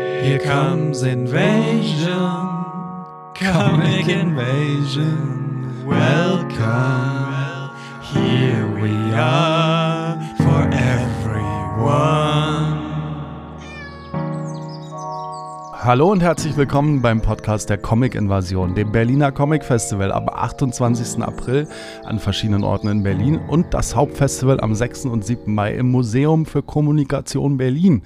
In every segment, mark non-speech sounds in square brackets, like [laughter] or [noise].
Here comes invasion, comic invasion. Welcome, here we are for everyone. Hallo und herzlich willkommen beim Podcast der Comic Invasion, dem Berliner Comic Festival am 28. April an verschiedenen Orten in Berlin und das Hauptfestival am 6. und 7. Mai im Museum für Kommunikation Berlin.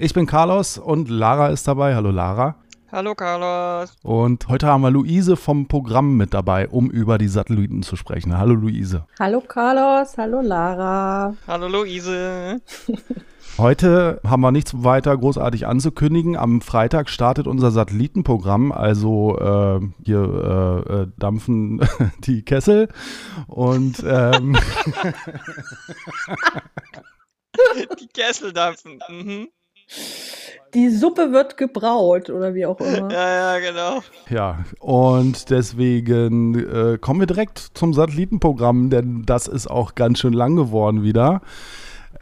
Ich bin Carlos und Lara ist dabei. Hallo Lara. Hallo Carlos. Und heute haben wir Luise vom Programm mit dabei, um über die Satelliten zu sprechen. Hallo Luise. Hallo Carlos, hallo Lara. Hallo Luise. [laughs] Heute haben wir nichts weiter großartig anzukündigen. Am Freitag startet unser Satellitenprogramm, also äh, hier äh, äh, dampfen [laughs] die Kessel und ähm, [laughs] Die Kessel dampfen. Mhm. Die Suppe wird gebraut oder wie auch immer. Ja, ja, genau. ja und deswegen äh, kommen wir direkt zum Satellitenprogramm, denn das ist auch ganz schön lang geworden wieder.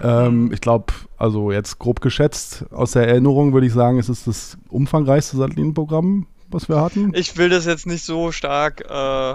Ähm, ich glaube, also jetzt grob geschätzt aus der Erinnerung würde ich sagen, es ist das umfangreichste Satellitenprogramm, was wir hatten. Ich will das jetzt nicht so stark äh,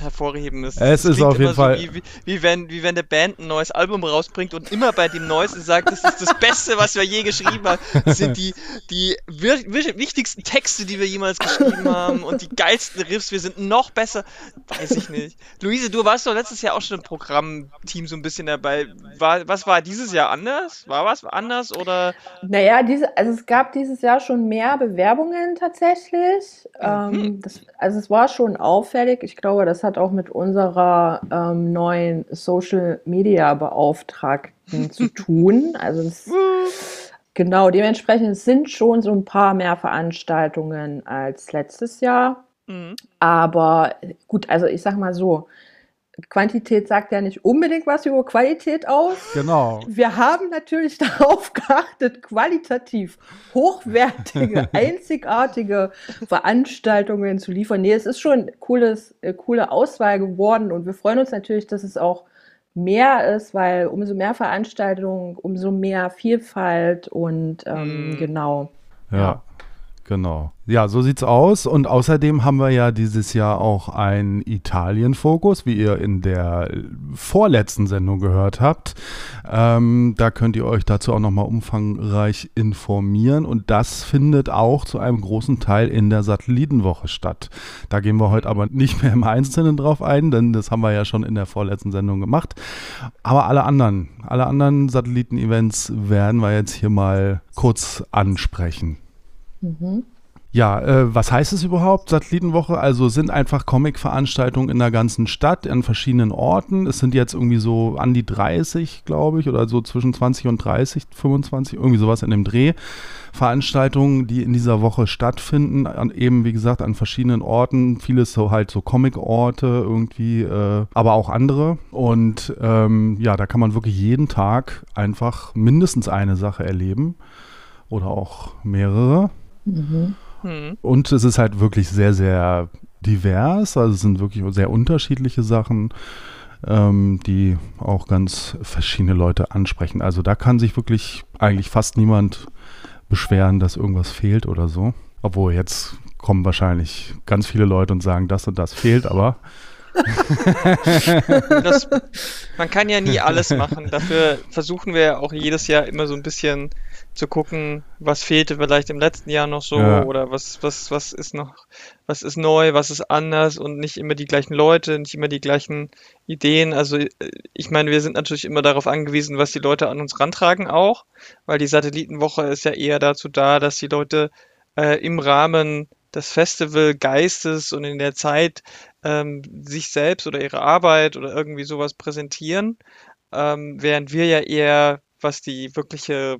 hervorheben. Es, Es ist klingt auf jeden immer so Fall- Wie, wie, wie, wenn, wie wenn eine Band ein neues Album rausbringt und immer bei dem Neuesten sagt, das ist das Beste, was wir je geschrieben haben. Das sind die, die wir, wir, wichtigsten Texte, die wir jemals geschrieben haben und die geilsten Riffs. Wir sind noch besser. Weiß ich nicht. Luise, du warst doch letztes Jahr auch schon im Programmteam so ein bisschen dabei. War, was war dieses Jahr anders? War was anders oder? Naja, diese, also es gab dieses Jahr schon mehr Bewerbungen tatsächlich. Mhm. Ähm, das, also es war schon auffällig. Ich glaube, das hat auch mit unserer ähm, neuen Social Media Beauftragten zu [laughs] tun. Also das, genau, dementsprechend sind schon so ein paar mehr Veranstaltungen als letztes Jahr. Mhm. Aber gut, also ich sag mal so, Quantität sagt ja nicht unbedingt was über Qualität aus. Genau. Wir haben natürlich [laughs] darauf geachtet, qualitativ hochwertige, [laughs] einzigartige Veranstaltungen zu liefern. Nee, es ist schon eine cooles, äh, coole Auswahl geworden und wir freuen uns natürlich, dass es auch mehr ist, weil umso mehr Veranstaltungen, umso mehr Vielfalt und ähm, Mm. genau. Ja, genau. Ja, so sieht's aus. Und außerdem haben wir ja dieses Jahr auch einen Italien-Fokus, wie ihr in der vorletzten Sendung gehört habt. Ähm, da könnt ihr euch dazu auch nochmal umfangreich informieren. Und das findet auch zu einem großen Teil in der Satellitenwoche statt. Da gehen wir heute aber nicht mehr im Einzelnen drauf ein, denn das haben wir ja schon in der vorletzten Sendung gemacht. Aber alle anderen, alle anderen Satelliten-Events werden wir jetzt hier mal kurz ansprechen. Mhm. Ja, äh, was heißt es überhaupt, Satellitenwoche? Also sind einfach Comic-Veranstaltungen in der ganzen Stadt, an verschiedenen Orten. Es sind jetzt irgendwie so an die 30, glaube ich, oder so zwischen 20 und 30, 25, irgendwie sowas in dem Dreh. Veranstaltungen, die in dieser Woche stattfinden, an, eben wie gesagt an verschiedenen Orten. Vieles so halt so Comic-Orte irgendwie, äh, aber auch andere. Und ähm, ja, da kann man wirklich jeden Tag einfach mindestens eine Sache erleben oder auch mehrere. Mhm. Hm. Und es ist halt wirklich sehr, sehr divers. Also es sind wirklich sehr unterschiedliche Sachen, ähm, die auch ganz verschiedene Leute ansprechen. Also da kann sich wirklich eigentlich fast niemand beschweren, dass irgendwas fehlt oder so. Obwohl jetzt kommen wahrscheinlich ganz viele Leute und sagen, das und das fehlt, aber [laughs] Das, man kann ja nie alles [laughs] machen. Dafür versuchen wir ja auch jedes Jahr immer so ein bisschen zu gucken, was fehlte vielleicht im letzten Jahr noch so Ja. oder was, was, was ist noch, was ist neu, was ist anders und nicht immer die gleichen Leute, nicht immer die gleichen Ideen. Also äh, ich meine, wir sind natürlich immer darauf angewiesen, was die Leute an uns rantragen auch, weil die Satellitenwoche ist ja eher dazu da, dass die Leute äh, im Rahmen des Festivalgeistes und in der Zeit ähm, sich selbst oder ihre Arbeit oder irgendwie sowas präsentieren, ähm, während wir ja eher, was die wirkliche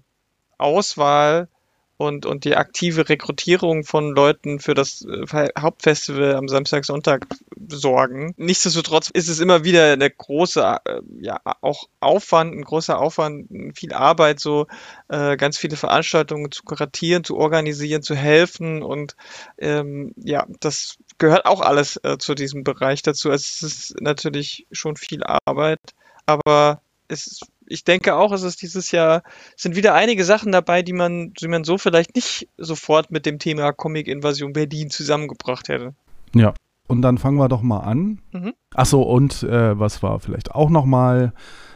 Auswahl und, und die aktive Rekrutierung von Leuten für das äh, Hauptfestival am Samstag, Sonntag sorgen. Nichtsdestotrotz ist es immer wieder eine große, äh, ja, auch Aufwand, ein großer Aufwand, viel Arbeit, so äh, ganz viele Veranstaltungen zu kuratieren, zu organisieren, zu helfen und ähm, ja, das gehört auch alles äh, zu diesem Bereich dazu. Also es ist natürlich schon viel Arbeit, aber es ich denke auch, es ist dieses Jahr, sind wieder einige Sachen dabei, die man, die man so vielleicht nicht sofort mit dem Thema Comic-Invasion Berlin zusammengebracht hätte. Ja. Und dann fangen wir doch mal an. Mhm. Achso, und äh, was wir vielleicht auch noch mal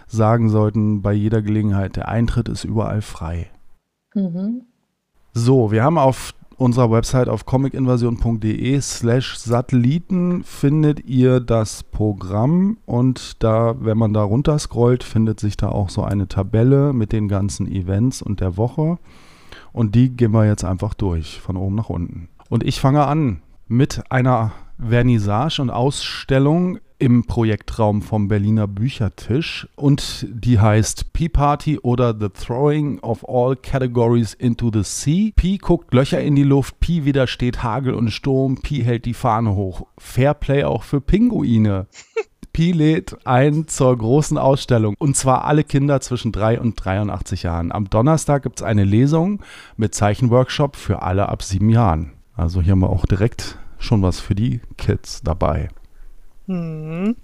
sagen sollten bei jeder Gelegenheit, der Eintritt ist überall frei. Mhm. So, wir haben auf unserer Website auf comicinvasion.de slash Satelliten findet ihr das Programm und da, wenn man da runter scrollt, findet sich da auch so eine Tabelle mit den ganzen Events und der Woche und die gehen wir jetzt einfach durch, von oben nach unten. Und ich fange an mit einer Vernissage und Ausstellung im Projektraum vom Berliner Büchertisch und die heißt P-Party oder The Throwing of All Categories into the Sea. P guckt Löcher in die Luft, P widersteht Hagel und Sturm, P hält die Fahne hoch. Fairplay auch für Pinguine. [laughs] Pi lädt ein zur großen Ausstellung und zwar alle Kinder zwischen 3 und 83 Jahren. Am Donnerstag gibt es eine Lesung mit Zeichenworkshop für alle ab 7 Jahren. Also hier haben wir auch direkt schon was für die Kids dabei. Mhm.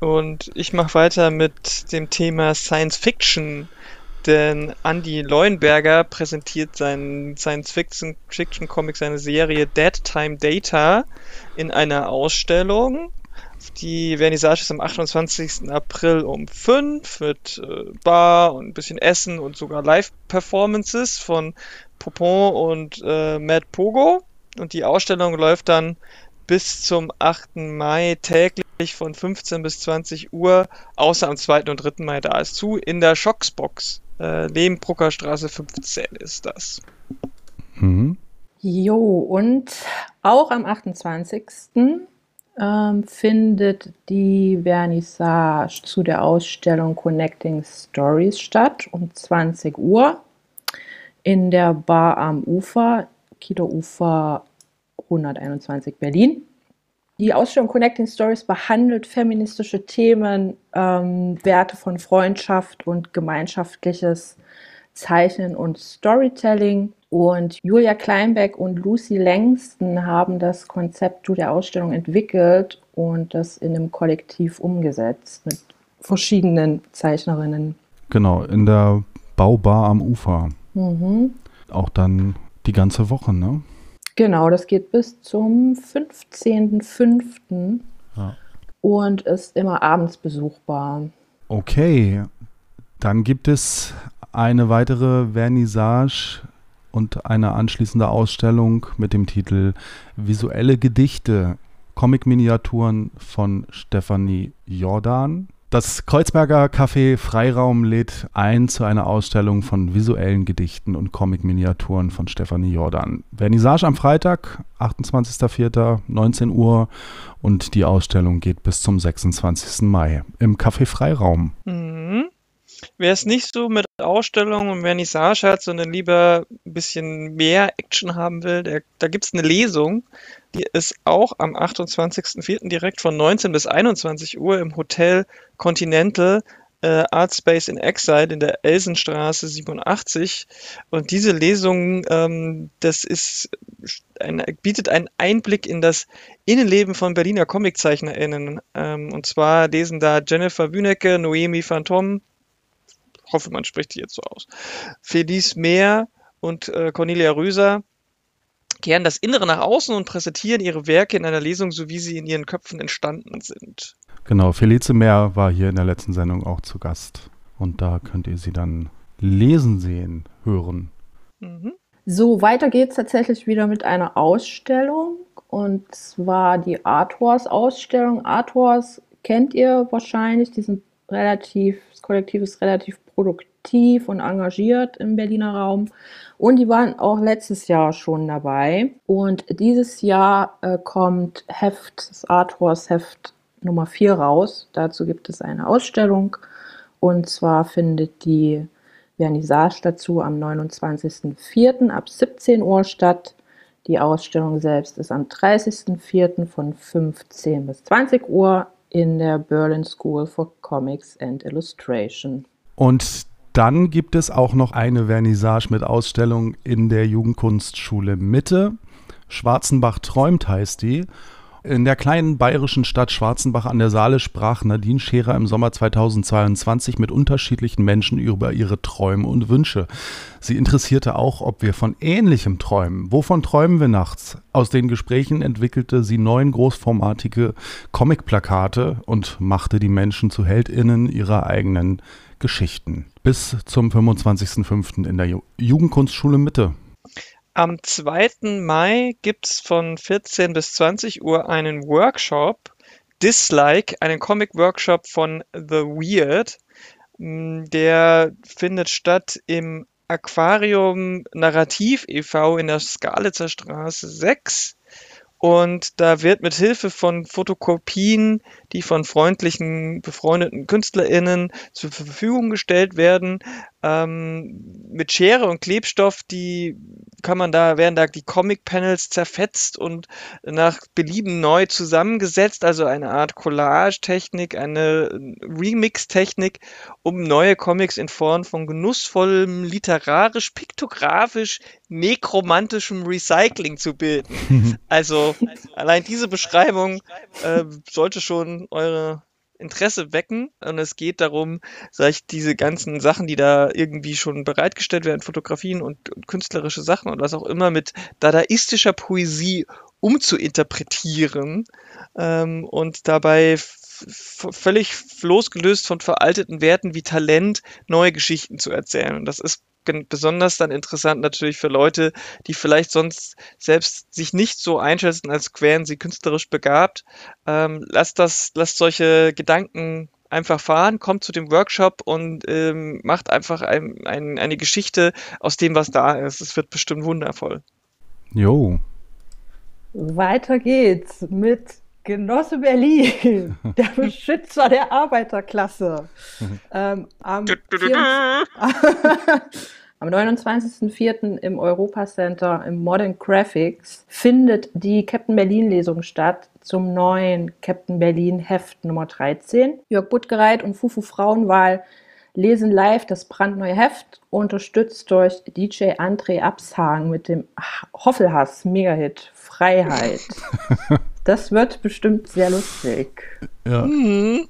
Und ich mache weiter mit dem Thema Science Fiction, denn Andy Leuenberger präsentiert seinen Science Fiction, Fiction Comic, seine Serie Dead Time Data in einer Ausstellung. Die Vernissage ist am 28. April um 5 mit äh, Bar und ein bisschen Essen und sogar Live-Performances von Popon und äh, Matt Pogo. Und die Ausstellung läuft dann bis zum 8. Mai täglich von 15 bis 20 Uhr, außer am 2. und 3. Mai da ist zu, in der Schocksbox. Äh, Lehmbrucker Straße 15 ist das. Mhm. Jo, und auch am 28. Ähm, findet die Vernissage zu der Ausstellung Connecting Stories statt um 20 Uhr in der Bar am Ufer, Kito Ufer 121 Berlin. Die Ausstellung Connecting Stories behandelt feministische Themen, ähm, Werte von Freundschaft und gemeinschaftliches Zeichnen und Storytelling. Und Julia Kleinbeck und Lucy Langston haben das Konzept zu der Ausstellung entwickelt und das in einem Kollektiv umgesetzt mit verschiedenen Zeichnerinnen. Genau, in der Baubar am Ufer. Mhm. Auch dann die ganze Woche, ne? Genau, das geht bis zum 15.05. Ja. und ist immer abends besuchbar. Okay, dann gibt es eine weitere Vernissage und eine anschließende Ausstellung mit dem Titel Visuelle Gedichte, Comic-Miniaturen von Stefanie Jordan. Das Kreuzberger Café Freiraum lädt ein zu einer Ausstellung von visuellen Gedichten und Comic-Miniaturen von Stefanie Jordan. Vernissage am Freitag, 28.04., 19 Uhr und die Ausstellung geht bis zum 26. Mai im Café Freiraum. Mhm. Wer es nicht so mit Ausstellungen und Vernissage hat, sondern lieber ein bisschen mehr Action haben will, der, da gibt es eine Lesung, die ist auch am 28.04. direkt von 19 bis 21 Uhr im Hotel Continental äh, Art Space in Exile in der Elsenstraße 87. Und diese Lesung, ähm, das ist ein, bietet einen Einblick in das Innenleben von Berliner ComiczeichnerInnen. Ähm, und zwar lesen da Jennifer Wünecke, Noemi Phantom, hoffe, man spricht die jetzt so aus. Felice Mehr und äh, Cornelia Röser kehren das Innere nach außen und präsentieren ihre Werke in einer Lesung, so wie sie in ihren Köpfen entstanden sind. Genau, Felice Mehr war hier in der letzten Sendung auch zu Gast. Und da könnt ihr sie dann lesen sehen, hören. Mhm. So, weiter geht's tatsächlich wieder mit einer Ausstellung und zwar die Art Wars Ausstellung. Art Wars kennt ihr wahrscheinlich, die sind relativ, das Kollektiv ist relativ produktiv und engagiert im Berliner Raum. Und die waren auch letztes Jahr schon dabei. Und dieses Jahr äh, kommt Heft, das Art Wars Heft Nummer 4 raus. Dazu gibt es eine Ausstellung. Und zwar findet die Vernissage dazu am 29.04. ab 17 Uhr statt. Die Ausstellung selbst ist am 30.04. von 15 bis 20 Uhr in der Berlin School for Comics and Illustration. Und dann gibt es auch noch eine Vernissage mit Ausstellung in der Jugendkunstschule Mitte. Schwarzenbach träumt heißt die. In der kleinen bayerischen Stadt Schwarzenbach an der Saale sprach Nadine Scherer im Sommer 2022 mit unterschiedlichen Menschen über ihre Träume und Wünsche. Sie interessierte auch, ob wir von Ähnlichem träumen. Wovon träumen wir nachts? Aus den Gesprächen entwickelte sie neun großformatige Comic-Plakate und machte die Menschen zu HeldInnen ihrer eigenen Geschichten. Bis zum 25.05. in der Jugendkunstschule Mitte. Am 2. Mai gibt es von 14 bis 20 Uhr einen Workshop, Dislike, einen Comic-Workshop von The Weird. Mm, der findet statt im Aquarium Narrativ e.V. in der Skalitzer Straße 6. Und da wird mit Hilfe von Fotokopien, die von freundlichen, befreundeten KünstlerInnen zur Verfügung gestellt werden, ähm, mit Schere und Klebstoff, die kann man da, werden da die Comic-Panels zerfetzt und nach Belieben neu zusammengesetzt, also eine Art Collage-Technik, eine Remix-Technik, um neue Comics in Form von genussvollem, literarisch, piktografisch, nekromantischem Recycling zu bilden. Also allein diese Beschreibung äh, sollte schon eure Interesse wecken. Und es geht darum, sag ich, diese ganzen Sachen, die da irgendwie schon bereitgestellt werden, Fotografien und, und künstlerische Sachen und was auch immer mit dadaistischer Poesie umzuinterpretieren ähm, und dabei völlig losgelöst von veralteten Werten wie Talent neue Geschichten zu erzählen. Und das ist besonders dann interessant natürlich für Leute, die vielleicht sonst selbst sich nicht so einschätzen, als wären sie künstlerisch begabt. Ähm, lasst das, lasst solche Gedanken einfach fahren, kommt zu dem Workshop und ähm, macht einfach ein, ein, eine Geschichte aus dem, was da ist. Es wird bestimmt wundervoll. Jo. Weiter geht's mit Genosse Berlin, [laughs] der Beschützer der Arbeiterklasse. ähm, am, [laughs] am 29.04. im Europa Center im Modern Graphics findet die Captain Berlin Lesung statt zum neuen Captain Berlin Heft Nummer 13. Jörg Buttgereit und Fufu Frauenwahl lesen live das brandneue Heft, unterstützt durch DJ André Abshagen mit dem Hoffelhass Megahit Freiheit. [laughs] Das wird bestimmt sehr lustig. Ja. Mhm.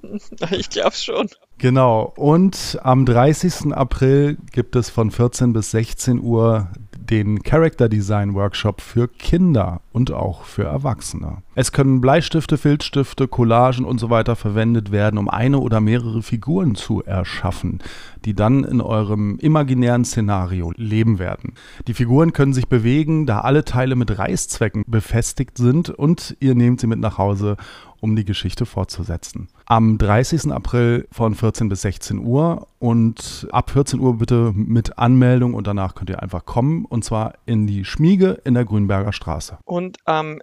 Ich glaube schon. Genau. Und am 30. April gibt es von 14 bis 16 Uhr den Character Design Workshop für Kinder und auch für Erwachsene. Es können Bleistifte, Filzstifte, Collagen und so weiter verwendet werden, um eine oder mehrere Figuren zu erschaffen, die dann in eurem imaginären Szenario leben werden. Die Figuren können sich bewegen, da alle Teile mit Reißzwecken befestigt sind und ihr nehmt sie mit nach Hause um die Geschichte fortzusetzen. Am 30. April von 14 bis 16 Uhr und ab 14 Uhr bitte mit Anmeldung und danach könnt ihr einfach kommen und zwar in die Schmiege in der Grünberger Straße. Und am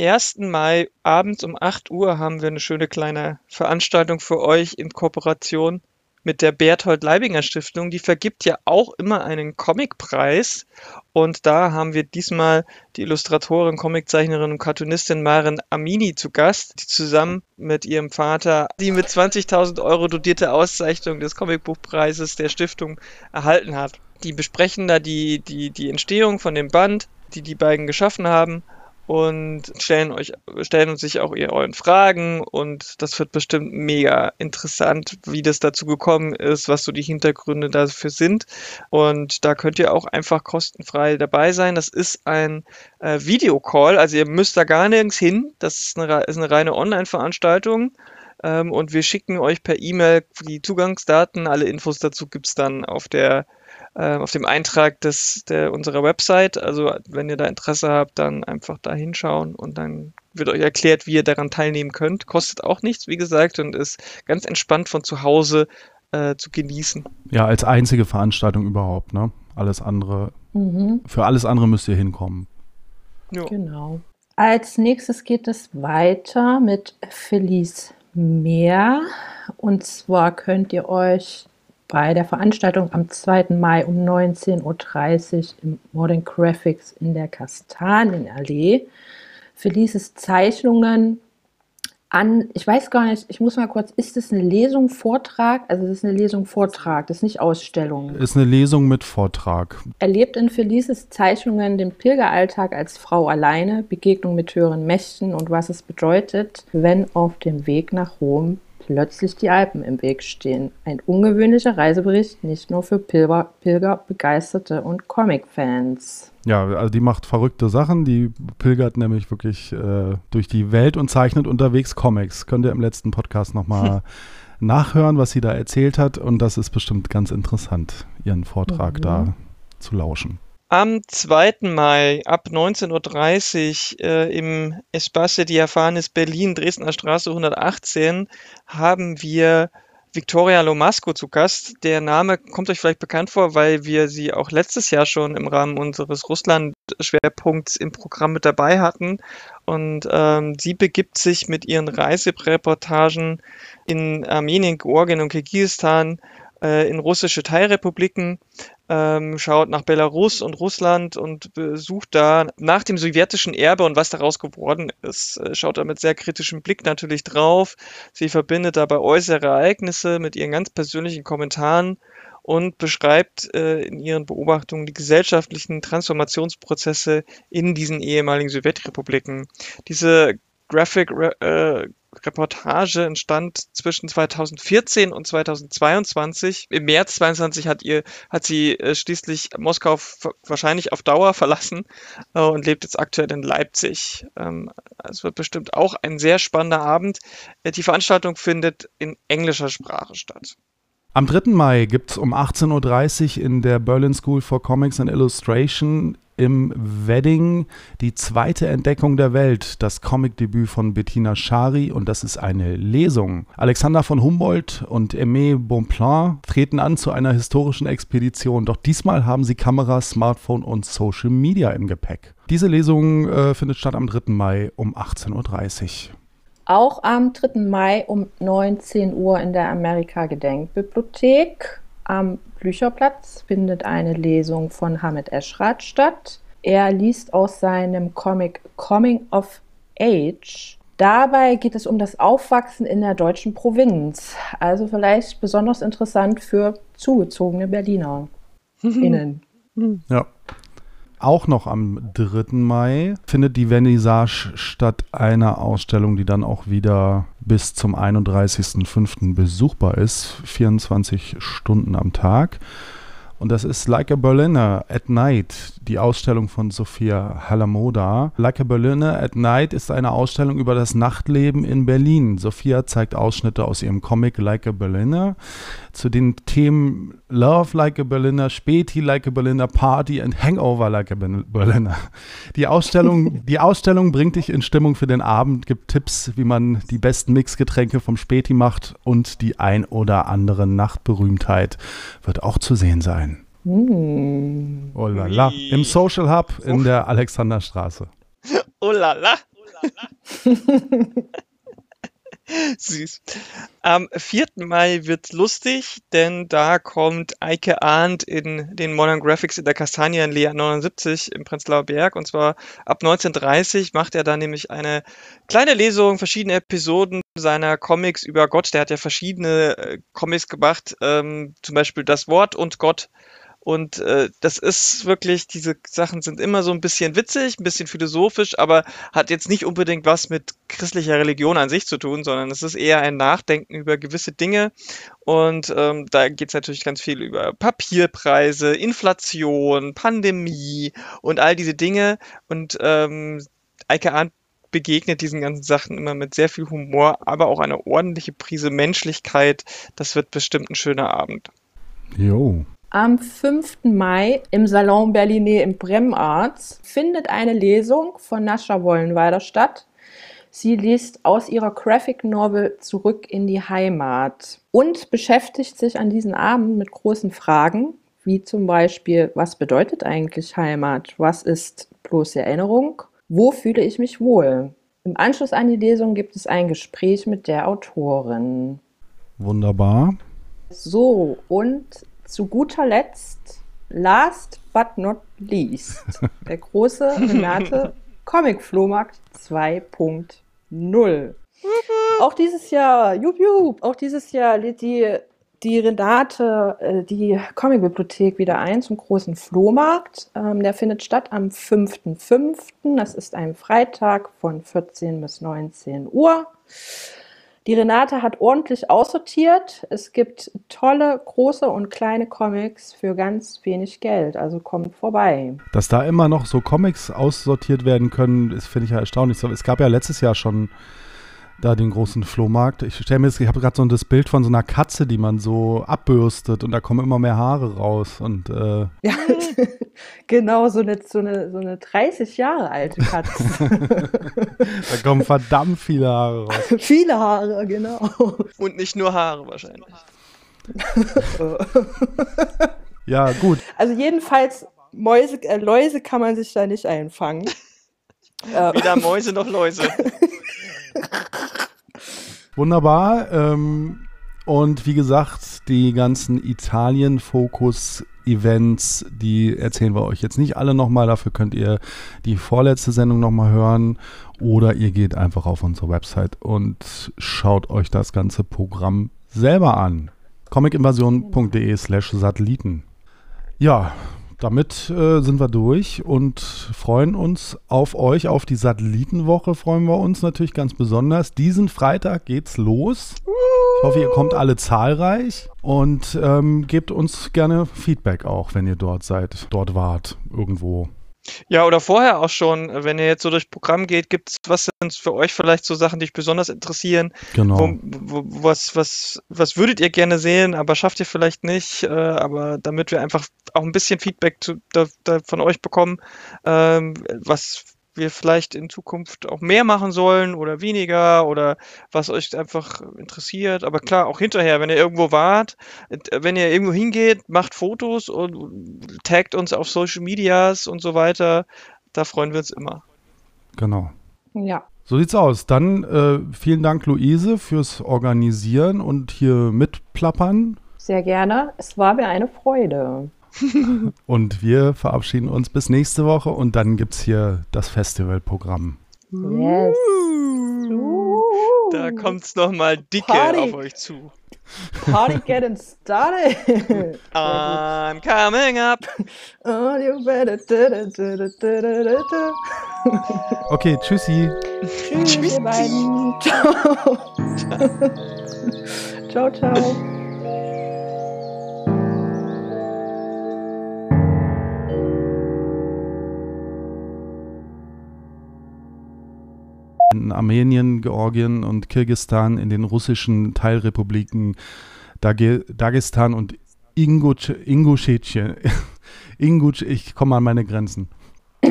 1. Mai abends um 8 Uhr haben wir eine schöne kleine Veranstaltung für euch in Kooperation mit der Berthold Leibinger Stiftung. Die vergibt ja auch immer einen Comicpreis. Und da haben wir diesmal die Illustratorin, Comiczeichnerin und Cartoonistin Maren Amini zu Gast, die zusammen mit ihrem Vater die mit 20.000 Euro dotierte Auszeichnung des Comicbuchpreises der Stiftung erhalten hat. Die besprechen da die, die, die Entstehung von dem Band, die die beiden geschaffen haben und stellen euch, stellen uns sich auch ihr euren Fragen und das wird bestimmt mega interessant, wie das dazu gekommen ist, was so die Hintergründe dafür sind. Und da könnt ihr auch einfach kostenfrei dabei sein. Das ist ein äh, Videocall, also ihr müsst da gar nirgends hin. Das ist eine, ist eine reine Online-Veranstaltung. Ähm, und wir schicken euch per E-Mail die Zugangsdaten. Alle Infos dazu gibt's dann auf der äh, auf dem Eintrag des, der, unserer Website. Also wenn ihr da Interesse habt, dann einfach da hinschauen und dann wird euch erklärt, wie ihr daran teilnehmen könnt. Kostet auch nichts, wie gesagt, und ist ganz entspannt von zu Hause äh, zu genießen. Ja, als einzige Veranstaltung überhaupt, ne? Alles andere, mhm. für alles andere müsst ihr hinkommen. Ja. Genau. Als nächstes geht es weiter mit Felice Meer. Und zwar könnt ihr euch bei der Veranstaltung am 2. Mai um 19.30 Uhr im Modern Graphics in der Kastanienallee. Felices Zeichnungen an, ich weiß gar nicht, ich muss mal kurz, ist das eine Lesung, Vortrag? Also das ist eine Lesung, Vortrag, das ist nicht Ausstellung. Ist eine Lesung mit Vortrag. Erlebt in Felices Zeichnungen den Pilgeralltag als Frau alleine, Begegnung mit höheren Mächten und was es bedeutet, wenn auf dem Weg nach Rom plötzlich die Alpen im Weg stehen. Ein ungewöhnlicher Reisebericht, nicht nur für Pilger, Pilger Begeisterte und Comic-Fans. Ja, also die macht verrückte Sachen. Die pilgert nämlich wirklich äh, durch die Welt und zeichnet unterwegs Comics. Könnt ihr im letzten Podcast nochmal [laughs] nachhören, was sie da erzählt hat. Und das ist bestimmt ganz interessant, ihren Vortrag Mhm. da zu lauschen. Am 2. Mai ab 19.30 Uhr äh, im Espace Diaphanes Berlin, Dresdner Straße 118, haben wir Victoria Lomasco zu Gast. Der Name kommt euch vielleicht bekannt vor, weil wir sie auch letztes Jahr schon im Rahmen unseres Russland-Schwerpunkts im Programm mit dabei hatten. Und ähm, sie begibt sich mit ihren Reisereportagen in Armenien, Georgien und Kirgisistan in russische Teilrepubliken ähm, schaut nach Belarus und Russland und besucht da nach dem sowjetischen Erbe und was daraus geworden ist, äh, schaut da mit sehr kritischem Blick natürlich drauf. Sie verbindet dabei äußere Ereignisse mit ihren ganz persönlichen Kommentaren und beschreibt äh, in ihren Beobachtungen die gesellschaftlichen Transformationsprozesse in diesen ehemaligen Sowjetrepubliken. Diese Graphic äh, Reportage entstand zwischen 2014 und 2022. Im März 22 hat ihr hat sie äh, schließlich Moskau wahrscheinlich auf Dauer verlassen äh, und lebt jetzt aktuell in Leipzig. Ähm, es wird bestimmt auch ein sehr spannender Abend. Äh, die Veranstaltung findet in englischer Sprache statt. Am 3. Mai gibt es um 18.30 Uhr in der Berlin School for Comics and Illustration im Wedding die zweite Entdeckung der Welt, das Comicdebüt von Bettina Schari und das ist eine Lesung. Alexander von Humboldt und Aimé Bonpland treten an zu einer historischen Expedition, doch diesmal haben sie Kamera, Smartphone und Social Media im Gepäck. Diese Lesung äh, findet statt am 3. Mai um 18.30 Uhr. Auch am 3. Mai um 19 Uhr in der Amerika-Gedenkbibliothek am Blücherplatz findet eine Lesung von Hamid Eschrat statt. Er liest aus seinem Comic Coming of Age. Dabei geht es um das Aufwachsen in der deutschen Provinz. Also vielleicht besonders interessant für zugezogene Berliner. Innen. [laughs] Ja. Auch noch am 3. Mai findet die Vernissage statt, einer Ausstellung, die dann auch wieder bis zum 31.05. besuchbar ist, 24 Stunden am Tag. Und das ist Like a Berliner at Night, die Ausstellung von Sophia Halamoda. Like a Berliner at Night ist eine Ausstellung über das Nachtleben in Berlin. Sophia zeigt Ausschnitte aus ihrem Comic Like a Berliner zu den Themen Love Like a Berliner, Späti Like a Berliner, Party and Hangover Like a Berliner. Die Ausstellung, [laughs] die Ausstellung bringt dich in Stimmung für den Abend, gibt Tipps, wie man die besten Mixgetränke vom Späti macht und die ein oder andere Nachtberühmtheit wird auch zu sehen sein. Hm. Oh la la. Im Social Hub in der Alexanderstraße. Oh la la. Süß. Am 4. Mai wird lustig, denn da kommt Eike Arndt in den Modern Graphics in der Kastanienallee 79 im Prenzlauer Berg. Und zwar ab 19.30 macht er da nämlich eine kleine Lesung, verschiedene Episoden seiner Comics über Gott. Der hat ja verschiedene äh, Comics gemacht, ähm, zum Beispiel Das Wort und Gott. Und äh, das ist wirklich, diese Sachen sind immer so ein bisschen witzig, ein bisschen philosophisch, aber hat jetzt nicht unbedingt was mit christlicher Religion an sich zu tun, sondern es ist eher ein Nachdenken über gewisse Dinge. Und ähm, da geht es natürlich ganz viel über Papierpreise, Inflation, Pandemie und all diese Dinge. Und ähm, Eike Arndt begegnet diesen ganzen Sachen immer mit sehr viel Humor, aber auch eine ordentliche Prise Menschlichkeit. Das wird bestimmt ein schöner Abend. Jo. Am 5. Mai im Salon Berliner im Bremarzt findet eine Lesung von Nascha Wollenweider statt. Sie liest aus ihrer Graphic Novel Zurück in die Heimat und beschäftigt sich an diesem Abend mit großen Fragen, wie zum Beispiel, was bedeutet eigentlich Heimat? Was ist bloße Erinnerung? Wo fühle ich mich wohl? Im Anschluss an die Lesung gibt es ein Gespräch mit der Autorin. Wunderbar. So, und zu guter Letzt, last but not least, [laughs] der große Renate Comic Flohmarkt 2.0. Auch dieses Jahr, jup, jup, auch dieses Jahr lädt die, die Renate äh, die Comicbibliothek wieder ein zum großen Flohmarkt. Ähm, der findet statt am 5.5. Das ist ein Freitag von 14 bis 19 Uhr. Die Renate hat ordentlich aussortiert. Es gibt tolle, große und kleine Comics für ganz wenig Geld. Also kommt vorbei. Dass da immer noch so Comics aussortiert werden können, ist, finde ich ja erstaunlich. Es gab ja letztes Jahr schon da den großen Flohmarkt. Ich stelle mir jetzt, ich habe gerade so das Bild von so einer Katze, die man so abbürstet und da kommen immer mehr Haare raus. Und, äh ja, [laughs] genau, so eine, so, eine, so eine 30 Jahre alte Katze. [laughs] da kommen verdammt viele Haare raus. [laughs] viele Haare, genau. Und nicht nur Haare wahrscheinlich. ja, gut. Also jedenfalls, Mäuse, äh, Läuse kann man sich da nicht einfangen. Weder Mäuse noch Läuse. Wunderbar. Ähm, und wie gesagt, die ganzen Italien-Fokus-Events, die erzählen wir euch jetzt nicht alle nochmal. Dafür könnt ihr die vorletzte Sendung nochmal hören. Oder ihr geht einfach auf unsere Website und schaut euch das ganze Programm selber an. comicinvasion.de slash Satelliten. Ja, damit äh, sind wir durch und freuen uns auf euch, auf die Satellitenwoche freuen wir uns natürlich ganz besonders. Diesen Freitag geht's los. Ich hoffe, ihr kommt alle zahlreich und ähm, gebt uns gerne Feedback auch, wenn ihr dort seid, dort wart, irgendwo. Ja, oder vorher auch schon, wenn ihr jetzt so durchs Programm geht, gibt es was sind für euch vielleicht so Sachen, die euch besonders interessieren? Genau. Wo, wo, was, was, was würdet ihr gerne sehen, aber schafft ihr vielleicht nicht? Äh, aber damit wir einfach auch ein bisschen Feedback zu, da, da von euch bekommen, ähm, was wir vielleicht in Zukunft auch mehr machen sollen oder weniger oder was euch einfach interessiert. Aber klar, auch hinterher, wenn ihr irgendwo wart, wenn ihr irgendwo hingeht, macht Fotos und taggt uns auf Social Medias und so weiter. Da freuen wir uns immer. Genau. Ja. So sieht's aus. Dann äh, vielen Dank, Luise, fürs Organisieren und hier mitplappern. Sehr gerne. Es war mir eine Freude. [laughs] und wir verabschieden uns bis nächste Woche und dann gibt es hier das Festivalprogramm. Yes. Da kommt es nochmal dicke Party. auf euch zu. Party getting started. [laughs] I'm coming up. [laughs] Oh, you better. Okay, tschüssi. Tschüss, ihr beiden. Ciao. ciao, ciao. In Armenien, Georgien und Kirgisistan, in den russischen Teilrepubliken Dage Dagestan und Ingushetien. [laughs] Ingusch, ich komme an meine Grenzen. [laughs]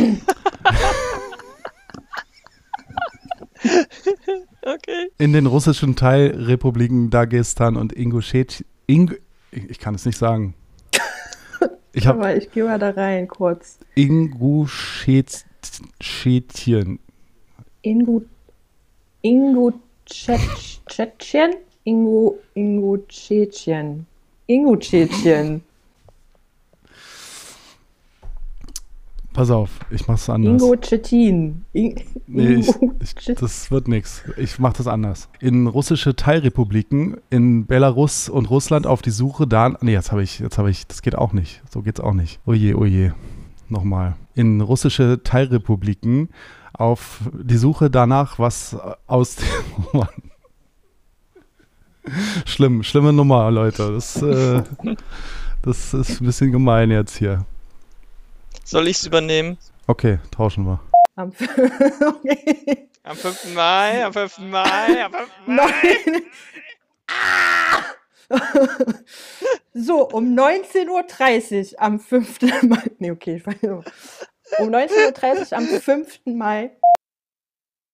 Okay. In den russischen Teilrepubliken Dagestan und Ingushetien. Ing ich kann es nicht sagen. Ich Aber ich gehe mal da rein kurz. Ingushetien. Ingu. Ingu. Tschetschen? Ingu. Ingu. Tschetschen. Ingu. Tschetschen. Pass auf, ich mach's anders. Ingo Tschettin. In, Nee, ich, Ingo ich, das wird nichts. Ich mache das anders. In russische Teilrepubliken, in Belarus und Russland auf die Suche da. Nee, jetzt habe ich, jetzt habe ich, das geht auch nicht. So geht's auch nicht. Oje, oje. Nochmal. In russische Teilrepubliken auf die Suche danach, was aus dem. [laughs] Mann. Schlimm, schlimme Nummer, Leute. Das, äh, das ist ein bisschen gemein jetzt hier. Soll ich es übernehmen? Okay, tauschen wir. Am [laughs] okay. Am 5. Mai, am 5. Mai, am 5. Mai. Nein. Ah! [laughs] So, um 19.30 Uhr am 5. Mai. Nee, okay, ich weiß nicht. Um 19.30 Uhr am 5. Mai